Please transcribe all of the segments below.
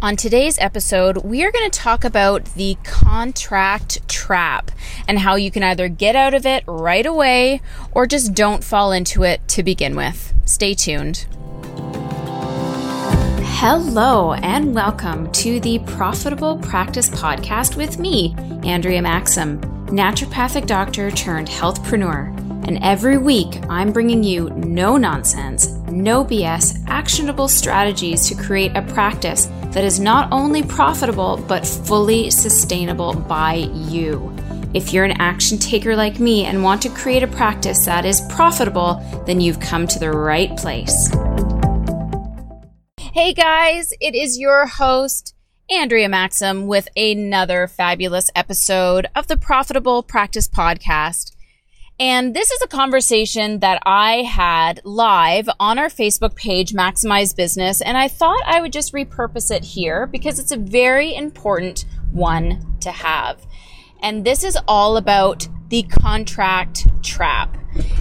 On today's episode, we are going to talk about the contract trap and how you can either get out of it right away or just don't fall into it to begin with. Stay tuned. Hello, and welcome to the Profitable Practice Podcast with me, Andrea Maxim, naturopathic doctor turned healthpreneur. And every week, I'm bringing you no nonsense, no BS, actionable strategies to create a practice that is not only profitable, but fully sustainable by you. If you're an action taker like me and want to create a practice that is profitable, then you've come to the right place. Hey guys, it is your host, Andrea Maxim, with another fabulous episode of the Profitable Practice Podcast. And this is a conversation that I had live on our Facebook page, Maximized Business. And I thought I would just repurpose it here because it's a very important one to have. And this is all about the contract trap.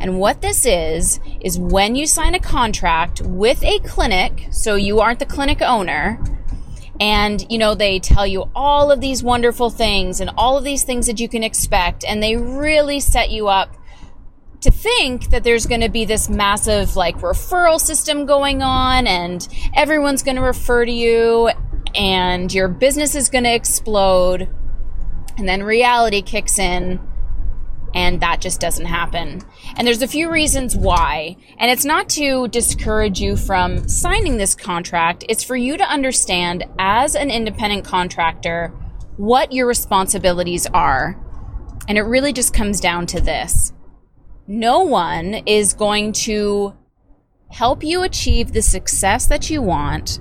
And what this is, is when you sign a contract with a clinic, so you aren't the clinic owner, and you know they tell you all of these wonderful things and all of these things that you can expect and they really set you up to think that there's going to be this massive like referral system going on and everyone's going to refer to you and your business is going to explode and then reality kicks in and that just doesn't happen. And there's a few reasons why. And it's not to discourage you from signing this contract, it's for you to understand as an independent contractor what your responsibilities are. And it really just comes down to this no one is going to help you achieve the success that you want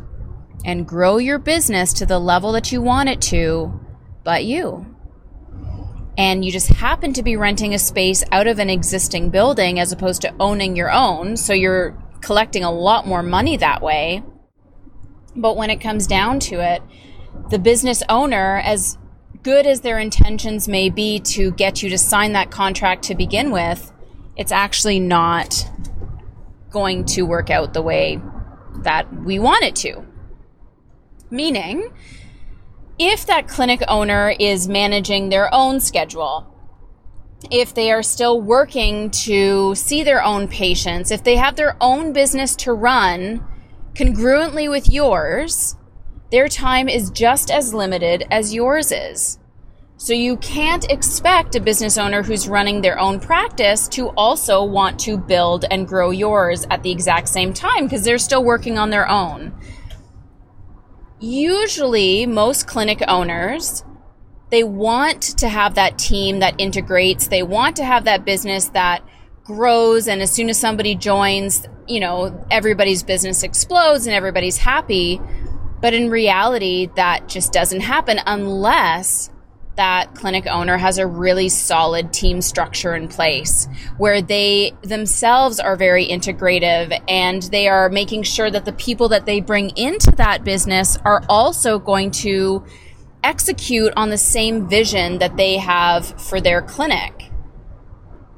and grow your business to the level that you want it to, but you. And you just happen to be renting a space out of an existing building as opposed to owning your own. So you're collecting a lot more money that way. But when it comes down to it, the business owner, as good as their intentions may be to get you to sign that contract to begin with, it's actually not going to work out the way that we want it to. Meaning, if that clinic owner is managing their own schedule, if they are still working to see their own patients, if they have their own business to run congruently with yours, their time is just as limited as yours is. So you can't expect a business owner who's running their own practice to also want to build and grow yours at the exact same time because they're still working on their own. Usually, most clinic owners they want to have that team that integrates. They want to have that business that grows and as soon as somebody joins, you know, everybody's business explodes and everybody's happy. But in reality, that just doesn't happen unless that clinic owner has a really solid team structure in place where they themselves are very integrative and they are making sure that the people that they bring into that business are also going to execute on the same vision that they have for their clinic.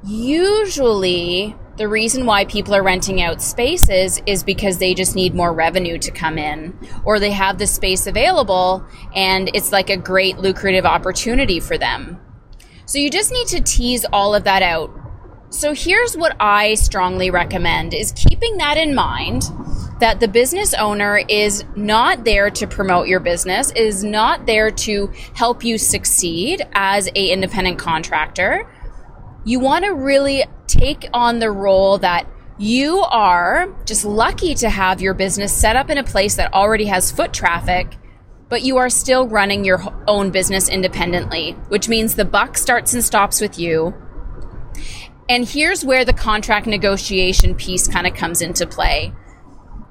Usually, the reason why people are renting out spaces is because they just need more revenue to come in or they have the space available and it's like a great lucrative opportunity for them. So you just need to tease all of that out. So here's what I strongly recommend is keeping that in mind that the business owner is not there to promote your business, is not there to help you succeed as a independent contractor you want to really take on the role that you are just lucky to have your business set up in a place that already has foot traffic, but you are still running your own business independently, which means the buck starts and stops with you. And here's where the contract negotiation piece kind of comes into play.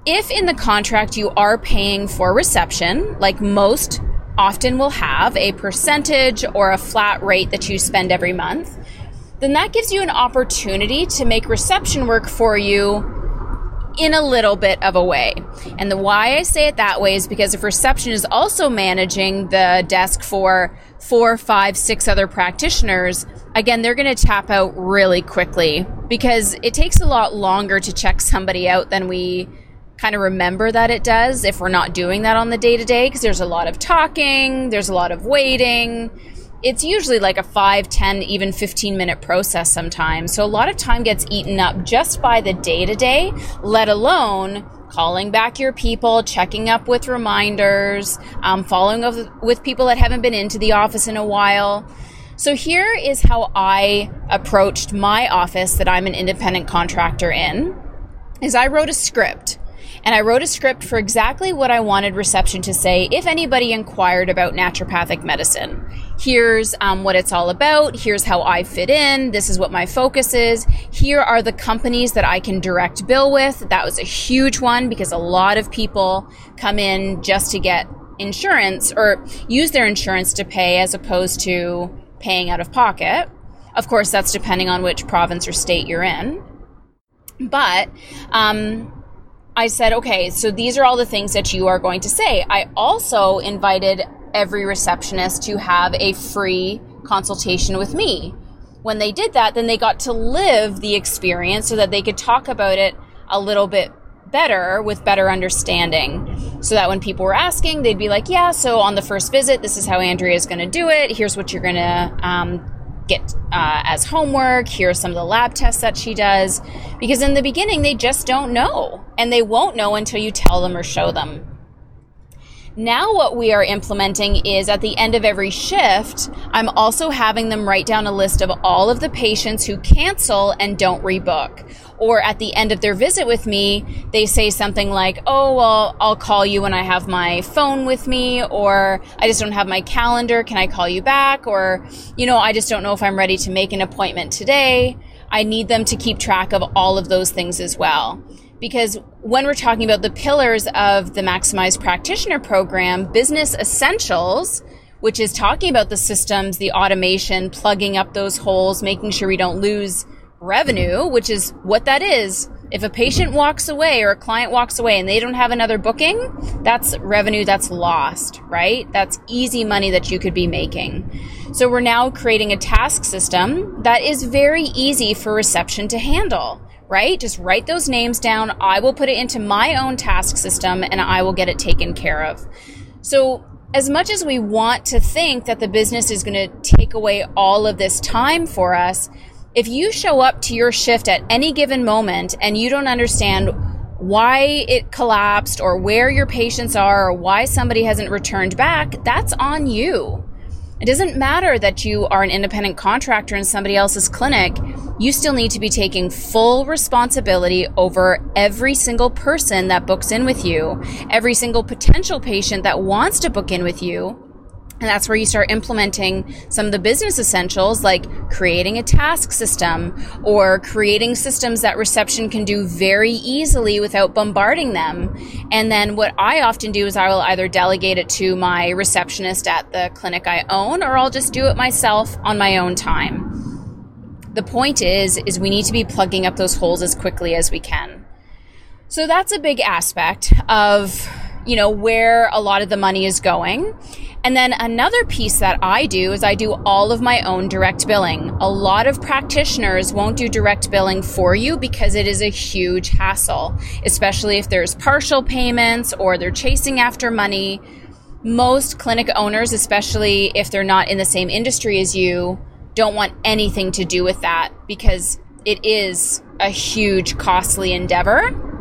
If in the contract you are paying for reception, like most often will have a percentage or a flat rate that you spend every month, then that gives you an opportunity to make reception work for you in a little bit of a way. And the why I say it that way is because if reception is also managing the desk for four, five, six other practitioners, again, they're going to tap out really quickly because it takes a lot longer to check somebody out than we kind of remember that it does if we're not doing that on the day to day because there's a lot of talking, there's a lot of waiting. It's usually like a 5, 10, even 15 minute process sometimes. So a lot of time gets eaten up just by the day to day, let alone calling back your people, checking up with reminders, um, following up with people that haven't been into the office in a while. So here is how I approached my office that I'm an independent contractor in. Is I wrote a script and I wrote a script for exactly what I wanted reception to say if anybody inquired about naturopathic medicine. Here's um, what it's all about. Here's how I fit in. This is what my focus is. Here are the companies that I can direct bill with. That was a huge one because a lot of people come in just to get insurance or use their insurance to pay as opposed to paying out of pocket. Of course, that's depending on which province or state you're in. But um, I said, okay, so these are all the things that you are going to say. I also invited every receptionist to have a free consultation with me. When they did that, then they got to live the experience so that they could talk about it a little bit better with better understanding. So that when people were asking, they'd be like, yeah, so on the first visit, this is how Andrea is going to do it. Here's what you're going to um, get uh, as homework. Here are some of the lab tests that she does. Because in the beginning, they just don't know. And they won't know until you tell them or show them. Now, what we are implementing is at the end of every shift, I'm also having them write down a list of all of the patients who cancel and don't rebook. Or at the end of their visit with me, they say something like, Oh, well, I'll call you when I have my phone with me, or I just don't have my calendar. Can I call you back? Or, you know, I just don't know if I'm ready to make an appointment today. I need them to keep track of all of those things as well because when we're talking about the pillars of the Maximized Practitioner Program, business essentials, which is talking about the systems, the automation, plugging up those holes, making sure we don't lose revenue, which is what that is. If a patient walks away or a client walks away and they don't have another booking, that's revenue that's lost, right? That's easy money that you could be making. So we're now creating a task system that is very easy for reception to handle right? Just write those names down. I will put it into my own task system and I will get it taken care of. So, as much as we want to think that the business is going to take away all of this time for us, if you show up to your shift at any given moment and you don't understand why it collapsed or where your patients are or why somebody hasn't returned back, that's on you. It doesn't matter that you are an independent contractor in somebody else's clinic. You still need to be taking full responsibility over every single person that books in with you, every single potential patient that wants to book in with you, and that's where you start implementing some of the business essentials like creating a task system or creating systems that reception can do very easily without bombarding them. And then what I often do is I will either delegate it to my receptionist at the clinic I own or I'll just do it myself on my own time. The point is is we need to be plugging up those holes as quickly as we can. So that's a big aspect of you know where a lot of the money is going and then another piece that I do is I do all of my own direct billing. A lot of practitioners won't do direct billing for you because it is a huge hassle, especially if there's partial payments or they're chasing after money. Most clinic owners, especially if they're not in the same industry as you, don't want anything to do with that because it is a huge, costly endeavor.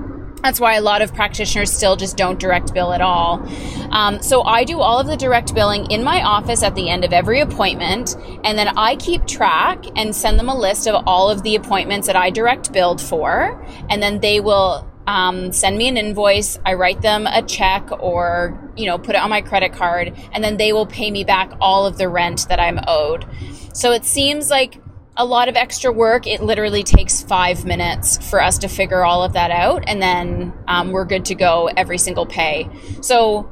That's why a lot of practitioners still just don't direct bill at all. Um, so I do all of the direct billing in my office at the end of every appointment, and then I keep track and send them a list of all of the appointments that I direct billed for, and then they will um, send me an invoice. I write them a check or you know put it on my credit card, and then they will pay me back all of the rent that I'm owed. So it seems like a lot of extra work. It literally takes five minutes for us to figure all of that out, and then um, we're good to go every single pay. So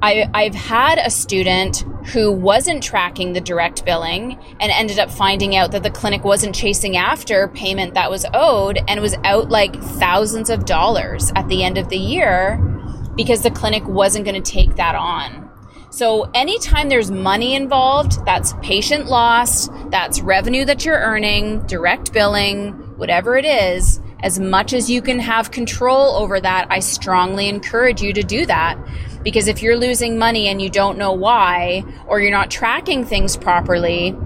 I, I've had a student who wasn't tracking the direct billing and ended up finding out that the clinic wasn't chasing after payment that was owed and was out like thousands of dollars at the end of the year because the clinic wasn't going to take that on. So anytime there's money involved, that's patient loss, that's revenue that you're earning, direct billing, whatever it is, As much as you can have control over that, I strongly encourage you to do that. Because if you're losing money and you don't know why, or you're not tracking things properly,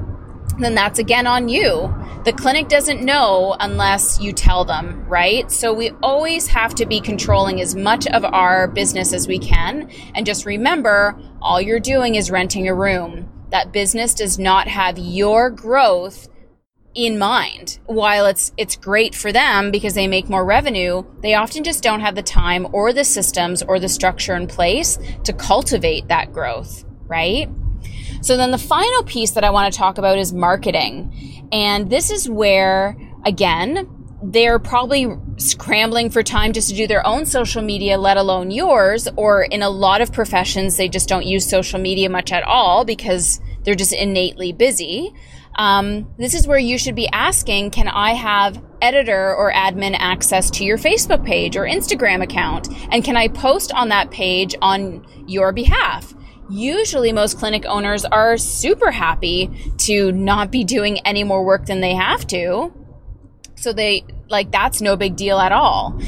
then that's again on you. The clinic doesn't know unless you tell them, right? So we always have to be controlling as much of our business as we can. And just remember, all you're doing is renting a room. That business does not have your growth in mind. While it's it's great for them because they make more revenue, they often just don't have the time or the systems or the structure in place to cultivate that growth, right? So then the final piece that I want to talk about is marketing. And this is where again, they're probably scrambling for time just to do their own social media, let alone yours. Or in a lot of professions, they just don't use social media much at all because they're just innately busy um, this is where you should be asking Can I have editor or admin access to your Facebook page or Instagram account? And can I post on that page on your behalf? Usually, most clinic owners are super happy to not be doing any more work than they have to. So, they like that's no big deal at all.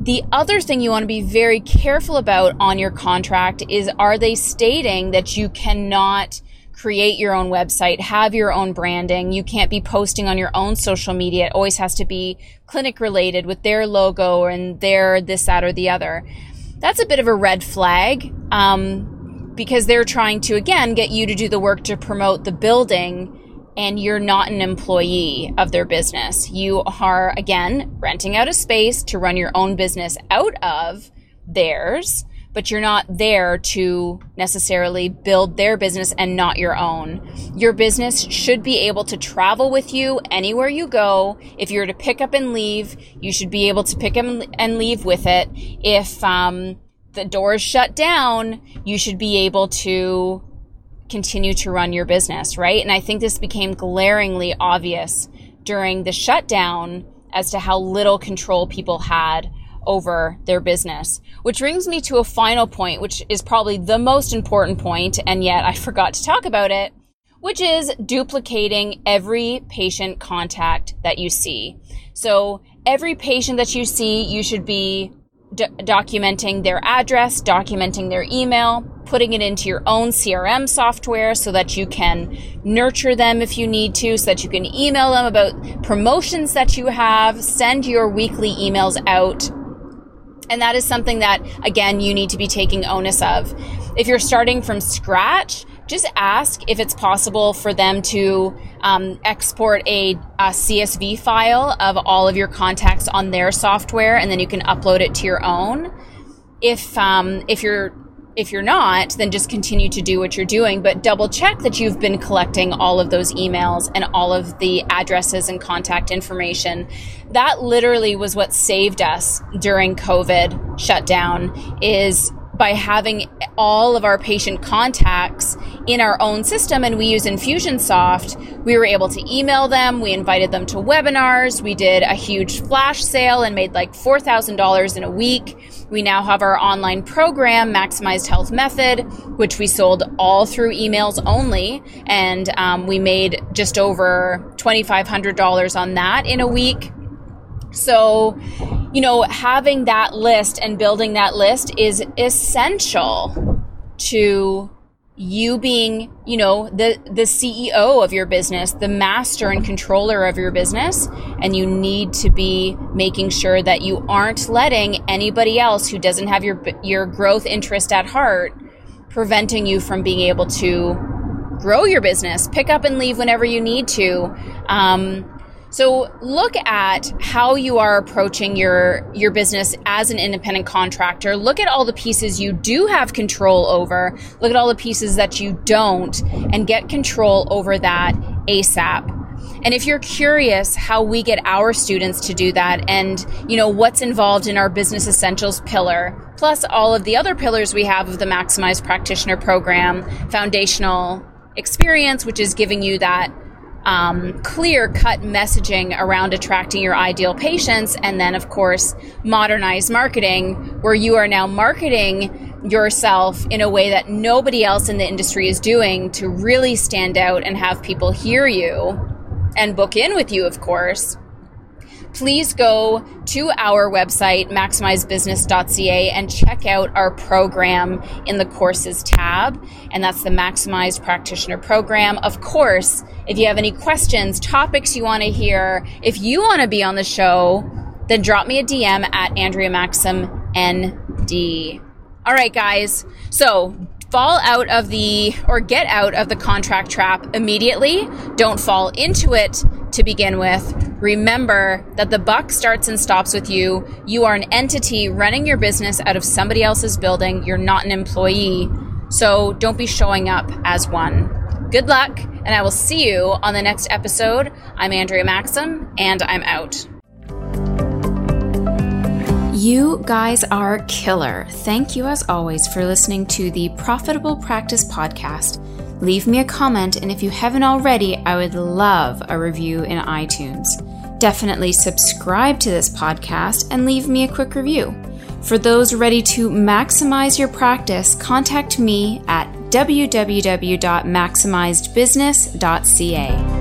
The other thing you want to be very careful about on your contract is are they stating that you cannot create your own website, have your own branding. You can't be posting on your own social media. It always has to be clinic related with their logo and their this, that, or the other. That's a bit of a red flag um, because they're trying to, again, get you to do the work to promote the building and you're not an employee of their business. You are, again, renting out a space to run your own business out of theirs but you're not there to necessarily build their business and not your own. Your business should be able to travel with you anywhere you go. If you're to pick up and leave, you should be able to pick up and leave with it. If um, the doors shut down, you should be able to continue to run your business, right? And I think this became glaringly obvious during the shutdown as to how little control people had over their business. Which brings me to a final point, which is probably the most important point, and yet I forgot to talk about it, which is duplicating every patient contact that you see. So every patient that you see, you should be documenting their address, documenting their email, putting it into your own CRM software so that you can nurture them if you need to, so that you can email them about promotions that you have, send your weekly emails out and that is something that, again, you need to be taking onus of. If you're starting from scratch, just ask if it's possible for them to um, export a, a, CSV file of all of your contacts on their software, and then you can upload it to your own. If um, if you're if you're not, then just continue to do what you're doing, but double check that you've been collecting all of those emails and all of the addresses and contact information. That literally was what saved us during COVID shutdown is by having all of our patient contacts in our own system and we use Infusionsoft, we were able to email them, we invited them to webinars, we did a huge flash sale and made like $4,000 in a week. We now have our online program, Maximized Health Method, which we sold all through emails only. And um, we made just over $2,500 on that in a week. So, you know, having that list and building that list is essential to you being, you know, the the CEO of your business, the master and controller of your business, and you need to be making sure that you aren't letting anybody else who doesn't have your your growth interest at heart preventing you from being able to grow your business, pick up and leave whenever you need to. Um, so look at how you are approaching your your business as an independent contractor. Look at all the pieces you do have control over. Look at all the pieces that you don't and get control over that ASAP. And if you're curious how we get our students to do that and, you know, what's involved in our business essentials pillar, plus all of the other pillars we have of the Maximized Practitioner program, foundational experience, which is giving you that um, clear cut messaging around attracting your ideal patients. And then, of course, modernized marketing, where you are now marketing yourself in a way that nobody else in the industry is doing to really stand out and have people hear you and book in with you, of course. Please go to our website, maximizedbusiness.ca, and check out our program in the courses tab. And that's the Maximized Practitioner Program. Of course, if you have any questions, topics you want to hear, if you want to be on the show, then drop me a DM at Andrea Maxim ND. All right, guys. So fall out of the or get out of the contract trap immediately. Don't fall into it to begin with. Remember that the buck starts and stops with you. You are an entity running your business out of somebody else's building. You're not an employee. So don't be showing up as one. Good luck, and I will see you on the next episode. I'm Andrea Maxim, and I'm out. You guys are killer. Thank you, as always, for listening to the Profitable Practice Podcast. Leave me a comment, and if you haven't already, I would love a review in iTunes. Definitely subscribe to this podcast and leave me a quick review. For those ready to maximize your practice, contact me at www.maximizedbusiness.ca.